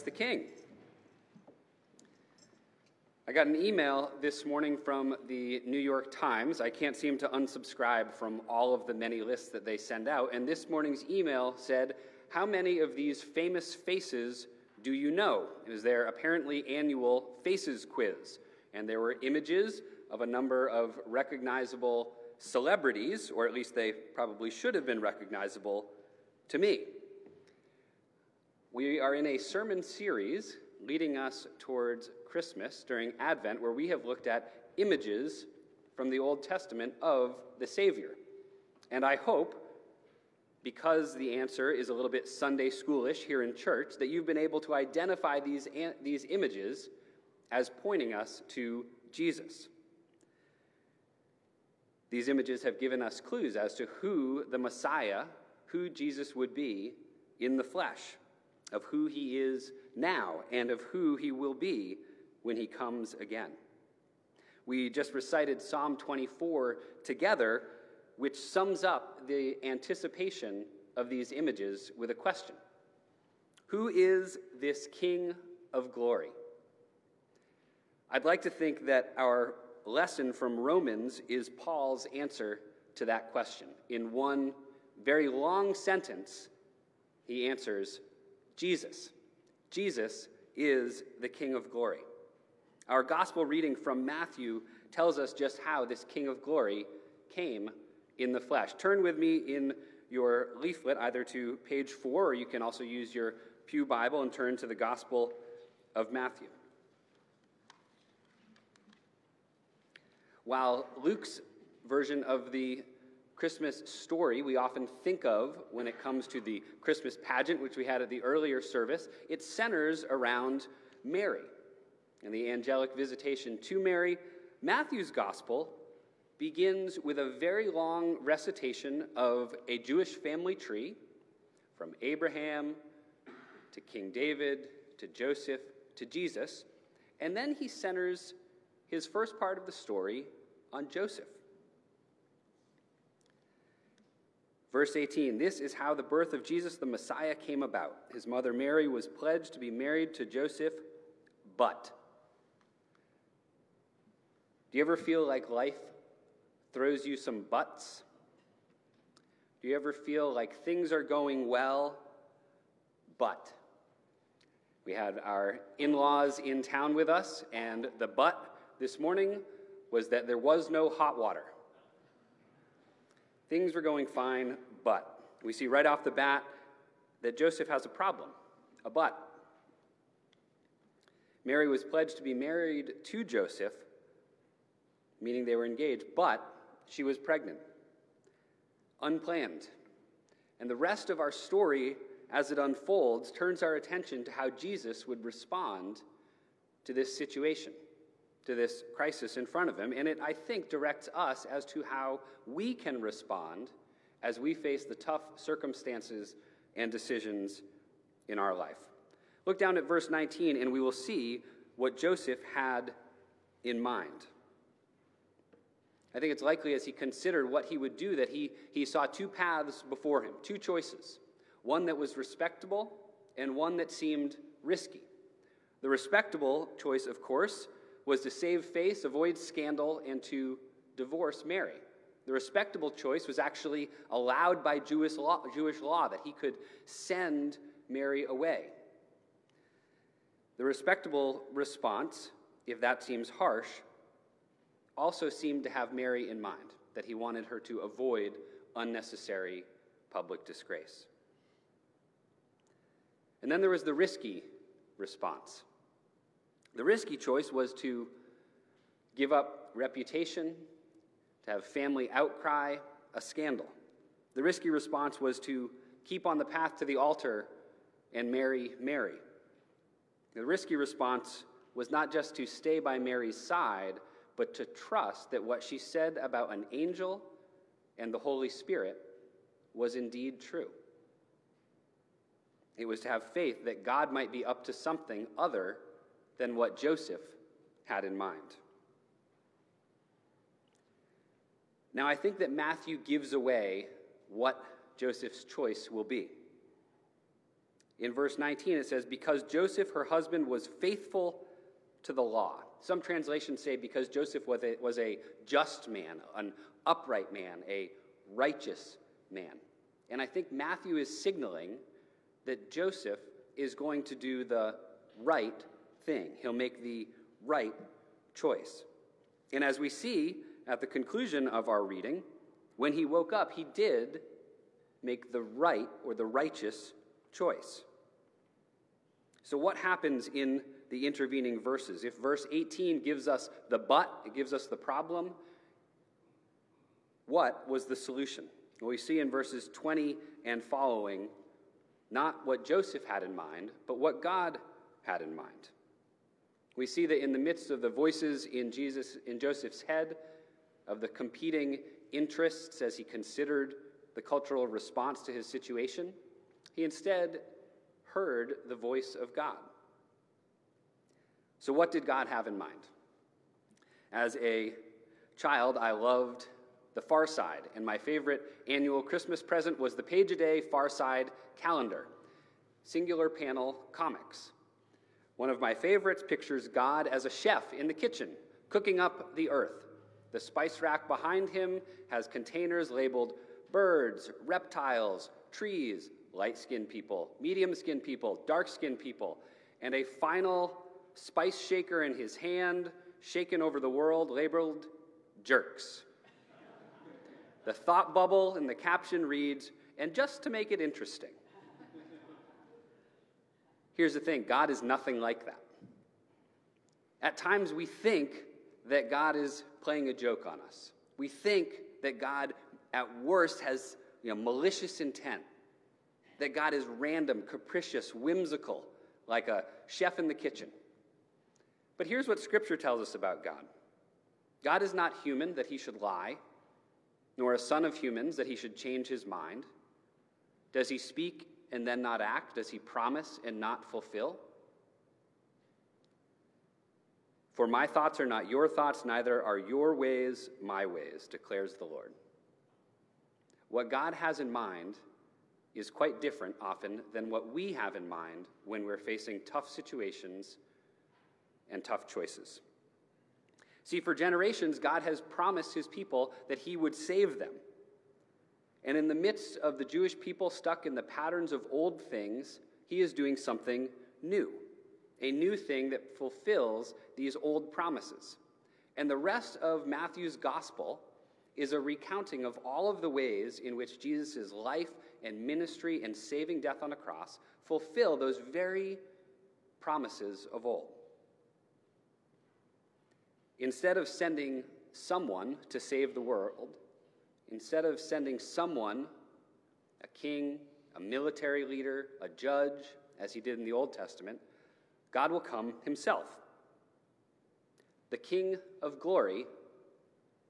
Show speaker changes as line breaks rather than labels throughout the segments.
the King. I got an email this morning from the New York Times. I can't seem to unsubscribe from all of the many lists that they send out. And this morning's email said, How many of these famous faces do you know? It was their apparently annual Faces quiz. And there were images of a number of recognizable celebrities, or at least they probably should have been recognizable to me. We are in a sermon series leading us towards Christmas during Advent, where we have looked at images from the Old Testament of the Savior. And I hope, because the answer is a little bit Sunday schoolish here in church, that you've been able to identify these, these images as pointing us to Jesus. These images have given us clues as to who the Messiah, who Jesus would be in the flesh of who he is now and of who he will be when he comes again. We just recited Psalm 24 together, which sums up the anticipation of these images with a question Who is this King of glory? I'd like to think that our lesson from Romans is Paul's answer to that question. In one very long sentence, he answers Jesus. Jesus is the King of glory. Our gospel reading from Matthew tells us just how this King of glory came in the flesh. Turn with me in your leaflet either to page four, or you can also use your Pew Bible and turn to the Gospel of Matthew. While Luke's version of the Christmas story we often think of when it comes to the Christmas pageant, which we had at the earlier service, it centers around Mary and the angelic visitation to Mary. Matthew's gospel begins with a very long recitation of a Jewish family tree from Abraham to King David to Joseph to Jesus, and then he centers his first part of the story on Joseph. Verse 18 This is how the birth of Jesus the Messiah came about. His mother Mary was pledged to be married to Joseph, but. Do you ever feel like life throws you some buts? Do you ever feel like things are going well, but? We had our in laws in town with us, and the but this morning was that there was no hot water. Things were going fine, but we see right off the bat that Joseph has a problem, a but. Mary was pledged to be married to Joseph, meaning they were engaged, but she was pregnant, unplanned. And the rest of our story, as it unfolds, turns our attention to how Jesus would respond to this situation to this crisis in front of him, and it, I think, directs us as to how we can respond as we face the tough circumstances and decisions in our life. Look down at verse 19, and we will see what Joseph had in mind. I think it's likely as he considered what he would do that he, he saw two paths before him, two choices one that was respectable and one that seemed risky. The respectable choice, of course, was to save face, avoid scandal, and to divorce Mary. The respectable choice was actually allowed by Jewish law, Jewish law that he could send Mary away. The respectable response, if that seems harsh, also seemed to have Mary in mind, that he wanted her to avoid unnecessary public disgrace. And then there was the risky response. The risky choice was to give up reputation, to have family outcry, a scandal. The risky response was to keep on the path to the altar and marry Mary. The risky response was not just to stay by Mary's side, but to trust that what she said about an angel and the Holy Spirit was indeed true. It was to have faith that God might be up to something other than what Joseph had in mind. Now, I think that Matthew gives away what Joseph's choice will be. In verse 19, it says, Because Joseph, her husband, was faithful to the law. Some translations say, Because Joseph was a, was a just man, an upright man, a righteous man. And I think Matthew is signaling that Joseph is going to do the right thing. He'll make the right choice. And as we see at the conclusion of our reading, when he woke up, he did make the right or the righteous choice. So, what happens in the intervening verses? If verse 18 gives us the but, it gives us the problem, what was the solution? Well, we see in verses 20 and following not what Joseph had in mind, but what God had in mind. We see that in the midst of the voices in Jesus in Joseph's head of the competing interests as he considered the cultural response to his situation, he instead heard the voice of God. So what did God have in mind? As a child, I loved The Far Side, and my favorite annual Christmas present was the Page a Day Far Side calendar, singular panel comics. One of my favorites pictures God as a chef in the kitchen, cooking up the earth. The spice rack behind him has containers labeled birds, reptiles, trees, light skinned people, medium skinned people, dark skinned people, and a final spice shaker in his hand, shaken over the world, labeled jerks. the thought bubble in the caption reads, and just to make it interesting. Here's the thing God is nothing like that. At times, we think that God is playing a joke on us. We think that God, at worst, has you know, malicious intent, that God is random, capricious, whimsical, like a chef in the kitchen. But here's what Scripture tells us about God God is not human that he should lie, nor a son of humans that he should change his mind. Does he speak and then not act? Does he promise and not fulfill? For my thoughts are not your thoughts, neither are your ways my ways, declares the Lord. What God has in mind is quite different often than what we have in mind when we're facing tough situations and tough choices. See, for generations, God has promised his people that he would save them. And in the midst of the Jewish people stuck in the patterns of old things, he is doing something new, a new thing that fulfills these old promises. And the rest of Matthew's gospel is a recounting of all of the ways in which Jesus' life and ministry and saving death on a cross fulfill those very promises of old. Instead of sending someone to save the world, Instead of sending someone, a king, a military leader, a judge, as he did in the Old Testament, God will come himself. The King of glory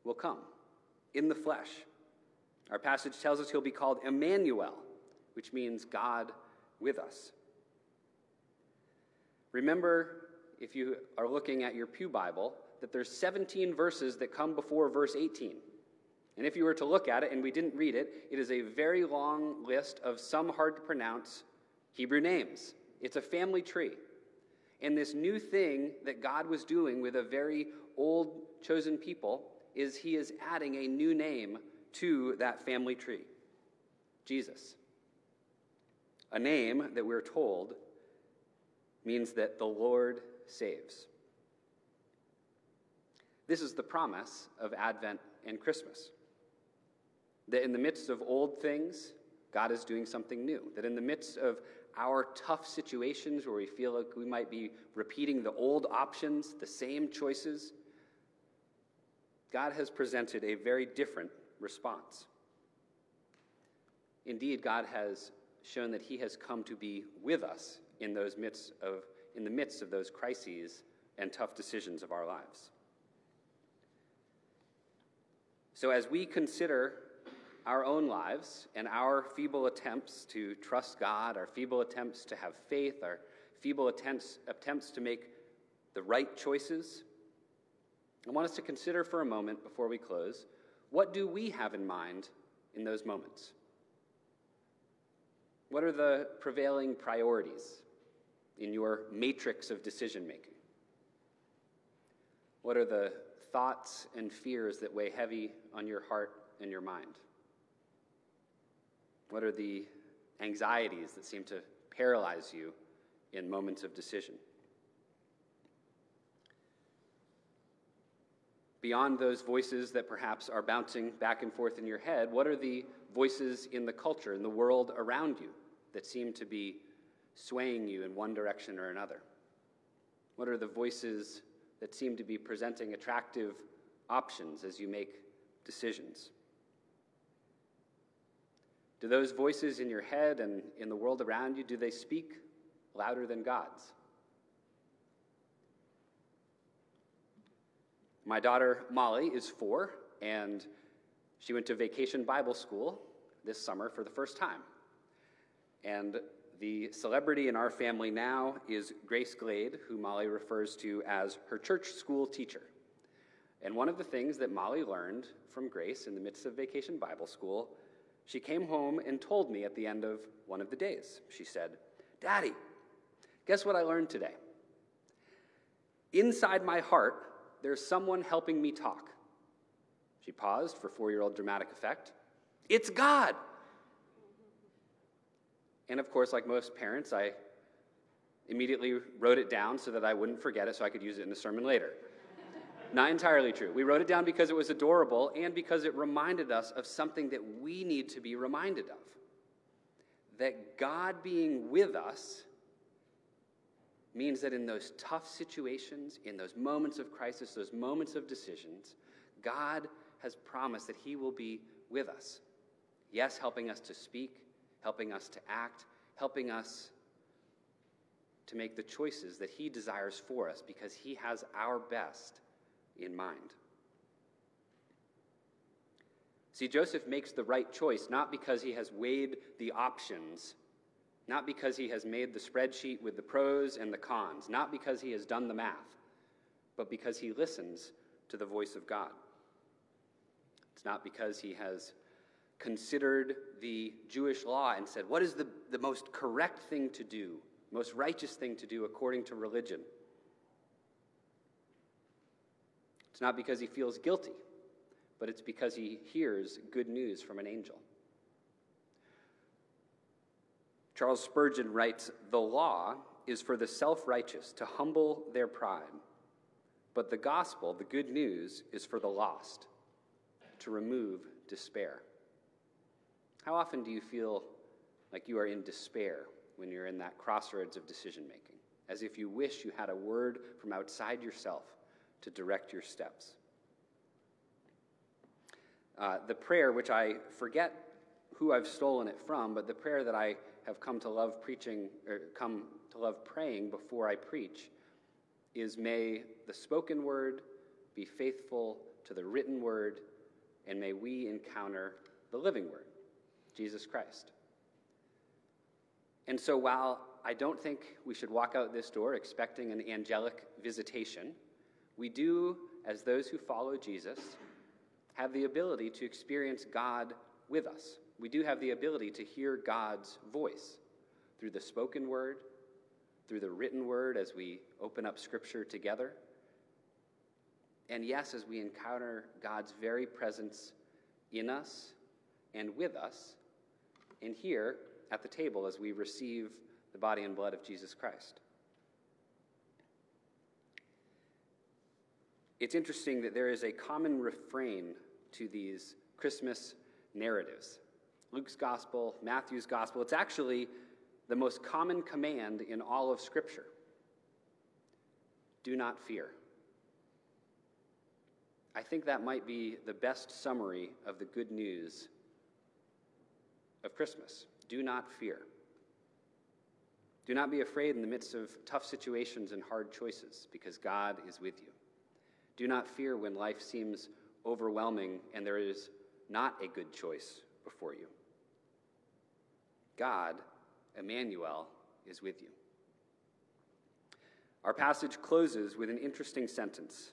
will come in the flesh. Our passage tells us he'll be called Emmanuel, which means God with us. Remember, if you are looking at your Pew Bible, that there's 17 verses that come before verse 18. And if you were to look at it, and we didn't read it, it is a very long list of some hard to pronounce Hebrew names. It's a family tree. And this new thing that God was doing with a very old chosen people is he is adding a new name to that family tree Jesus. A name that we're told means that the Lord saves. This is the promise of Advent and Christmas. That in the midst of old things, God is doing something new. That in the midst of our tough situations where we feel like we might be repeating the old options, the same choices, God has presented a very different response. Indeed, God has shown that He has come to be with us in those midst of in the midst of those crises and tough decisions of our lives. So as we consider our own lives and our feeble attempts to trust God, our feeble attempts to have faith, our feeble attempts, attempts to make the right choices, I want us to consider for a moment before we close what do we have in mind in those moments? What are the prevailing priorities in your matrix of decision making? What are the thoughts and fears that weigh heavy on your heart and your mind? What are the anxieties that seem to paralyze you in moments of decision? Beyond those voices that perhaps are bouncing back and forth in your head, what are the voices in the culture, in the world around you, that seem to be swaying you in one direction or another? What are the voices that seem to be presenting attractive options as you make decisions? Do those voices in your head and in the world around you, do they speak louder than God's? My daughter Molly is four, and she went to vacation Bible school this summer for the first time. And the celebrity in our family now is Grace Glade, who Molly refers to as her church school teacher. And one of the things that Molly learned from Grace in the midst of vacation Bible school, she came home and told me at the end of one of the days. She said, Daddy, guess what I learned today? Inside my heart, there's someone helping me talk. She paused for four year old dramatic effect. It's God. And of course, like most parents, I immediately wrote it down so that I wouldn't forget it so I could use it in a sermon later. Not entirely true. We wrote it down because it was adorable and because it reminded us of something that we need to be reminded of. That God being with us means that in those tough situations, in those moments of crisis, those moments of decisions, God has promised that He will be with us. Yes, helping us to speak, helping us to act, helping us to make the choices that He desires for us because He has our best in mind. See, Joseph makes the right choice not because he has weighed the options not because he has made the spreadsheet with the pros and the cons, not because he has done the math, but because he listens to the voice of God. It's not because he has considered the Jewish law and said, What is the, the most correct thing to do, most righteous thing to do according to religion? It's not because he feels guilty, but it's because he hears good news from an angel. Charles Spurgeon writes The law is for the self righteous to humble their pride, but the gospel, the good news, is for the lost to remove despair. How often do you feel like you are in despair when you're in that crossroads of decision making, as if you wish you had a word from outside yourself to direct your steps? Uh, the prayer, which I forget who I've stolen it from, but the prayer that I have come to love preaching, or come to love praying before I preach, is may the spoken word be faithful to the written word, and may we encounter the living word, Jesus Christ. And so while I don't think we should walk out this door expecting an angelic visitation, we do, as those who follow Jesus, have the ability to experience God with us we do have the ability to hear God's voice through the spoken word, through the written word as we open up Scripture together. And yes, as we encounter God's very presence in us and with us, and here at the table as we receive the body and blood of Jesus Christ. It's interesting that there is a common refrain to these Christmas narratives. Luke's gospel, Matthew's gospel. It's actually the most common command in all of Scripture do not fear. I think that might be the best summary of the good news of Christmas. Do not fear. Do not be afraid in the midst of tough situations and hard choices, because God is with you. Do not fear when life seems overwhelming and there is not a good choice before you. God, Emmanuel, is with you. Our passage closes with an interesting sentence.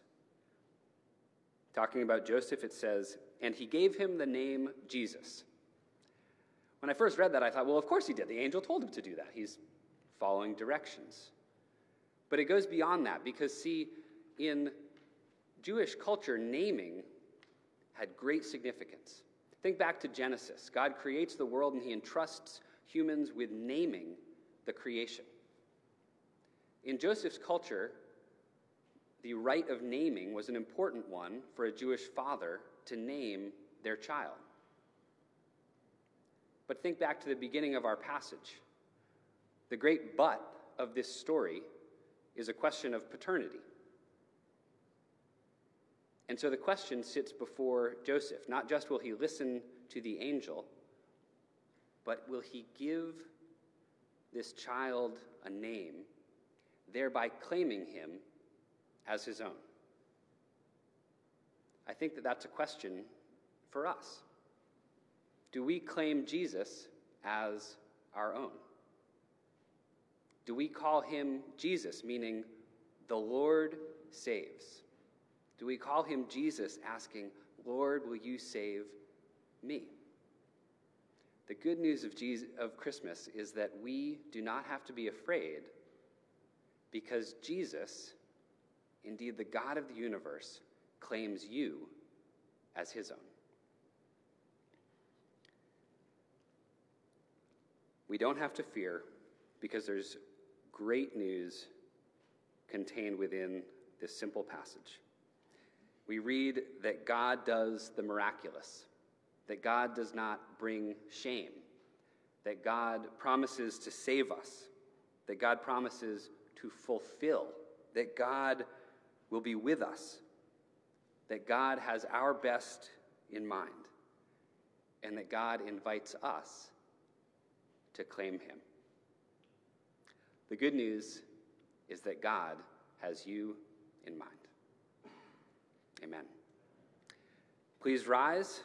Talking about Joseph, it says, And he gave him the name Jesus, When I first read that, I thought, well, of course he did. The angel told him to do that. He's following directions. But it goes beyond that because, see, in Jewish culture, naming had great significance. Think back to Genesis. God creates the world and he entrusts humans with naming the creation. In Joseph's culture, the rite of naming was an important one for a Jewish father to name their child. But think back to the beginning of our passage. The great but of this story is a question of paternity. And so the question sits before Joseph not just will he listen to the angel, but will he give this child a name, thereby claiming him as his own? I think that that's a question for us. Do we claim Jesus as our own? Do we call him Jesus, meaning the Lord saves? Do we call him Jesus, asking, Lord, will you save me? The good news of, Jesus, of Christmas is that we do not have to be afraid because Jesus, indeed the God of the universe, claims you as his own. We don't have to fear because there's great news contained within this simple passage. We read that God does the miraculous, that God does not bring shame, that God promises to save us, that God promises to fulfill, that God will be with us, that God has our best in mind, and that God invites us to claim him. The good news is that God has you in mind. Amen. Please rise